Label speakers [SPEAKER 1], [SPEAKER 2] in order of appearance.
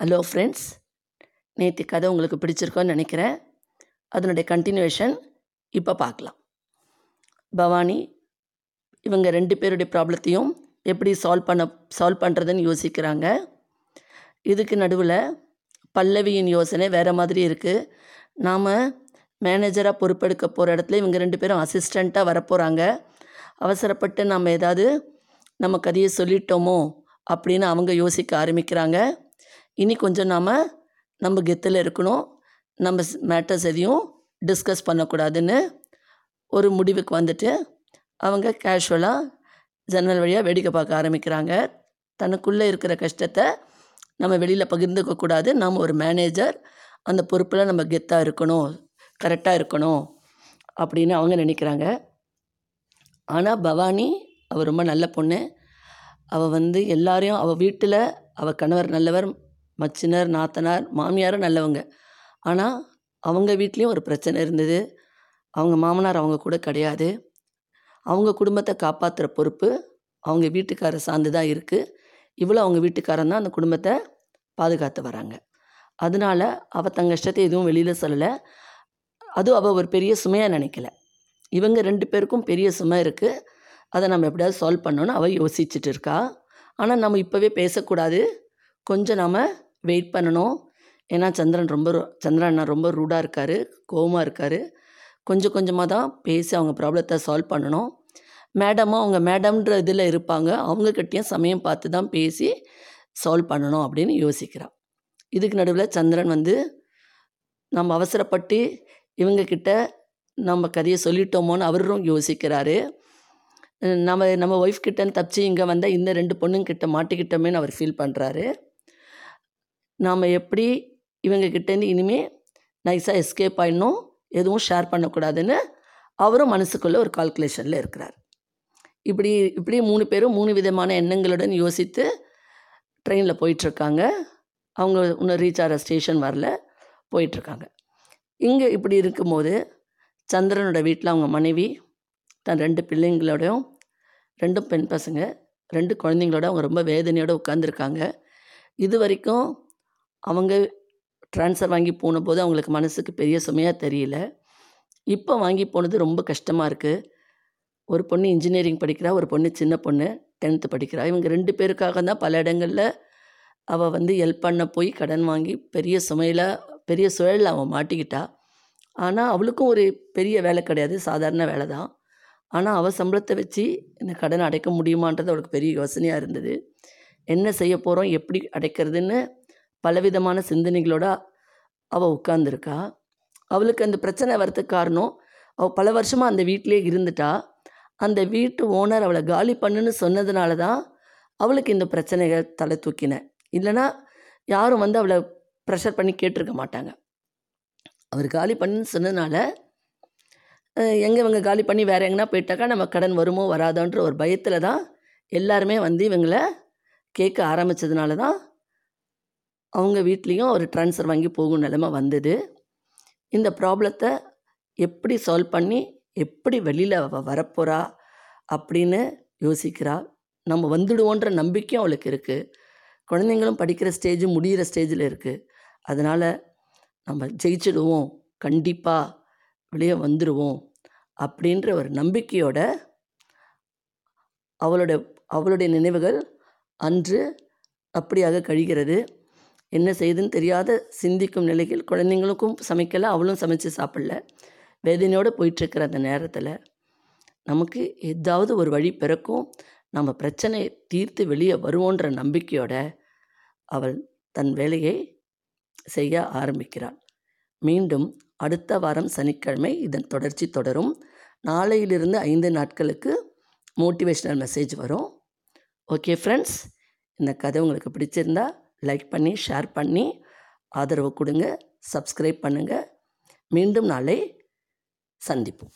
[SPEAKER 1] Hello friends நேற்று கதை உங்களுக்கு பிடிச்சிருக்கோன்னு நினைக்கிறேன். அதனுடைய கண்டினியூவேஷன் இப்போ பார்க்கலாம். பவானி இவங்க ரெண்டு பேருடைய ப்ராப்ளத்தையும் எப்படி சால்வ் பண்ண சால்வ் பண்ணுறதுன்னு யோசிக்கிறாங்க. இதுக்கு நடுவில் பல்லவியின் யோசனை வேறு மாதிரி இருக்குது நாம் மேனேஜராக பொறுப்பெடுக்க போகிற இடத்துல இவங்க ரெண்டு பேரும் அசிஸ்டண்ட்டாக வரப்போகிறாங்க அவசரப்பட்டு நம்ம ஏதாவது நம்ம கதையை சொல்லிட்டோமோ அப்படின்னு அவங்க யோசிக்க ஆரம்பிக்கிறாங்க. இனி கொஞ்சம் நாம் நம்ம கெத்தில் இருக்கணும். நம்ம மேட்டர்ஸ் எதையும் டிஸ்கஸ் பண்ணக்கூடாதுன்னு ஒரு முடிவுக்கு வந்துட்டு அவங்க கேஷுவலாக ஜன்னல் வழியாக வேடிக்கை பார்க்க ஆரம்பிக்கிறாங்க. தனக்குள்ளே இருக்கிற கஷ்டத்தை நம்ம வெளியில் பகிர்ந்துக்க கூடாது. நாம் ஒரு மேனேஜர் அந்த பொறுப்பில் நம்ம கெத்தாக இருக்கணும் கரெக்டாக இருக்கணும் அப்படின்னு அவங்க நினைக்கிறாங்க. ஆனால் பவானி அவள் ரொம்ப நல்ல பொண்ணு. அவள் வந்து எல்லாரையும் அவள் வீட்டில் அவள் கணவர் நல்லவர் மச்சினர் நாத்தனார் மாமியாரும் நல்லவங்க. ஆனால் அவங்க வீட்லேயும் ஒரு பிரச்சனை இருந்தது. அவங்க மாமனார் அவங்க கூட கிடையாது. அவங்க குடும்பத்தை காப்பாற்றுற பொறுப்பு அவங்க வீட்டுக்காரரை சார்ந்து தான் இருக்குது இவ்வளோ அவங்க வீட்டுக்காரன் தான் அந்த குடும்பத்தை பாதுகாத்து வராங்க. அதனால் அவள் தங்க இஷ்டத்தை எதுவும் வெளியில் சொல்லலை. அதுவும் அவள் ஒரு பெரிய சுமையாக நினைக்கல. இவங்க ரெண்டு பேருக்கும் பெரிய சுமை இருக்குது அதை நம்ம எப்படியாவது சால்வ் பண்ணோன்னு அவள் யோசிச்சுட்டு இருக்கா. ஆனால் நம்ம இப்போவே பேசக்கூடாது. கொஞ்சம் நாம் வெயிட் பண்ணணும். ஏன்னா சந்திரன் ரொம்ப சந்திரன் அண்ணா ரொம்ப ரூடாக இருக்கார் கோவமாக இருக்கார். கொஞ்சம் கொஞ்சமாக தான் பேசி அவங்க ப்ராப்ளத்தை சால்வ் பண்ணணும். மேடமும் அவங்க மேடம்ன்ற இதில் இருப்பாங்க. அவங்கக்கிட்டேயும் சமயம் பார்த்து தான் பேசி சால்வ் பண்ணணும் அப்படின்னு யோசிக்கிறான் இதுக்கு நடுவில் சந்திரன் வந்து நம்ம அவசரப்பட்டு இவங்கக்கிட்ட நம்ம கதையை சொல்லிட்டோமோன்னு அவரும் யோசிக்கிறாரு. நம்ம நம்ம ஒய்ஃப் கிட்டேன்னு தப்பிச்சு இங்கே வந்தால் இந்த ரெண்டு பொண்ணுங்கிட்ட மாட்டிக்கிட்டோமேன்னு அவர் ஃபீல் பண்ணுறாரு நாம் எப்படி இவங்கக்கிட்டேருந்து இனிமேல் நைஸாக எஸ்கேப் ஆகிடணும் எதுவும் ஷேர் பண்ணக்கூடாதுன்னு அவரும் மனசுக்குள்ளே ஒரு கால்குலேஷனில் இருக்கிறார். இப்படி இப்படி மூணு பேரும் மூணு விதமான எண்ணங்களுடன் யோசித்து ட்ரெயினில் போயிட்டுருக்காங்க. அவங்க இன்னும் ரீச் ஆகிற ஸ்டேஷன் வரல போயிட்டுருக்காங்க. இங்கே இப்படி இருக்கும்போது சந்திரனோட வீட்டில் அவங்க மனைவி தன் ரெண்டு பிள்ளைங்களோடையும் ரெண்டும் பெண் பசங்க ரெண்டு குழந்தைங்களோட அவங்க ரொம்ப வேதனையோடு உட்காந்துருக்காங்க இது வரைக்கும் அவங்க ட்ரான்ஸ்ஃபர் வாங்கி போன போது அவங்களுக்கு மனசுக்கு பெரிய சுமையாக தெரியல. இப்போ வாங்கி போனது ரொம்ப கஷ்டமாக இருக்குது ஒரு பொண்ணு இன்ஜினியரிங் படிக்கிறா ஒரு பொண்ணு சின்ன பொண்ணு டென்த்து படிக்கிறா. இவங்க ரெண்டு பேருக்காக தான் பல இடங்களில் அவள் வந்து ஹெல்ப் பண்ண போய் கடன் வாங்கி பெரிய சுமையில் பெரிய சுழலில் அவள் மாட்டிக்கிட்டா. ஆனால் அவளுக்கும் ஒரு பெரிய வேலை கிடையாது. சாதாரண வேலை தான். ஆனால் அவள் சம்பளத்தை வச்சு இந்த கடனை அடைக்க முடியுமான்றது அவளுக்கு பெரிய யோசனையாக இருந்தது. என்ன செய்ய போகிறோம் எப்படி அடைக்கிறதுன்னு பலவிதமான சிந்தனைகளோட அவள் உட்காந்துருக்கா அவளுக்கு அந்த பிரச்சனை வரத்துக்கு காரணம் அவள் பல வருஷமாக அந்த வீட்டிலே இருந்துட்டா. அந்த வீட்டு ஓனர் அவளை காலி பண்ணுன்னு சொன்னதுனால தான் அவளுக்கு இந்த பிரச்சனைகள் தலை தூக்கினேன் இல்லைனா யாரும் வந்து அவளை ப்ரெஷர் பண்ணி கேட்டிருக்க மாட்டாங்க. அவர் காலி பண்ணுன்னு சொன்னதுனால எங்கே இவங்க காலி பண்ணி வேறு எங்கன்னா போயிட்டாக்கா நம்ம கடன் வருமோ வராதோன்ற ஒரு பயத்தில் தான் எல்லாருமே வந்து இவங்களை கேட்க ஆரம்பித்ததுனால தான் அவங்க வீட்லேயும் ஒரு ட்ரான்ஸ்ஃபர் வாங்கி போகும் நிலமை வந்தது. இந்த ப்ராப்ளத்தை எப்படி சால்வ் பண்ணி எப்படி வெளியில் அவள் வரப்போகிறா அப்படின்னு யோசிக்கிறா. நம்ம வந்துடுவோன்ற நம்பிக்கையும் அவளுக்கு இருக்குது குழந்தைங்களும் படிக்கிற ஸ்டேஜ் முடிகிற ஸ்டேஜில் இருக்குது அதனால் நம்ம ஜெயிச்சிடுவோம். கண்டிப்பாக வெளியே வந்துடுவோம் அப்படின்ற ஒரு நம்பிக்கையோட அவளோட அவளுடைய நினைவுகள் அன்று அப்படியாக கழிகிறது. என்ன செய்யுதுன்னு தெரியாத சிந்திக்கும் நிலையில் குழந்தைங்களுக்கும் சமைக்கலை அவளும் சமைச்சு சாப்பிடல. வேதனையோடு போயிட்டுருக்கிற அந்த நேரத்தில் நமக்கு ஏதாவது ஒரு வழி பிறக்கும். நம்ம பிரச்சனையை தீர்த்து வெளியே வருவோன்ற நம்பிக்கையோட அவள் தன் வேலையை செய்ய ஆரம்பிக்கிறாள். மீண்டும் அடுத்த வாரம் சனிக்கிழமை இதன் தொடர்ச்சி தொடரும். நாளையிலிருந்து ஐந்து நாட்களுக்கு மோட்டிவேஷ்னல் மெசேஜ் வரும். ஓகே ஃப்ரெண்ட்ஸ் இந்த கதை உங்களுக்கு பிடிச்சிருந்தா லைக் பண்ணி ஷேர் பண்ணி ஆதரவு கொடுங்க சப்ஸ்கிரைப் பண்ணுங்கள் மீண்டும் நாளை சந்திப்போம்.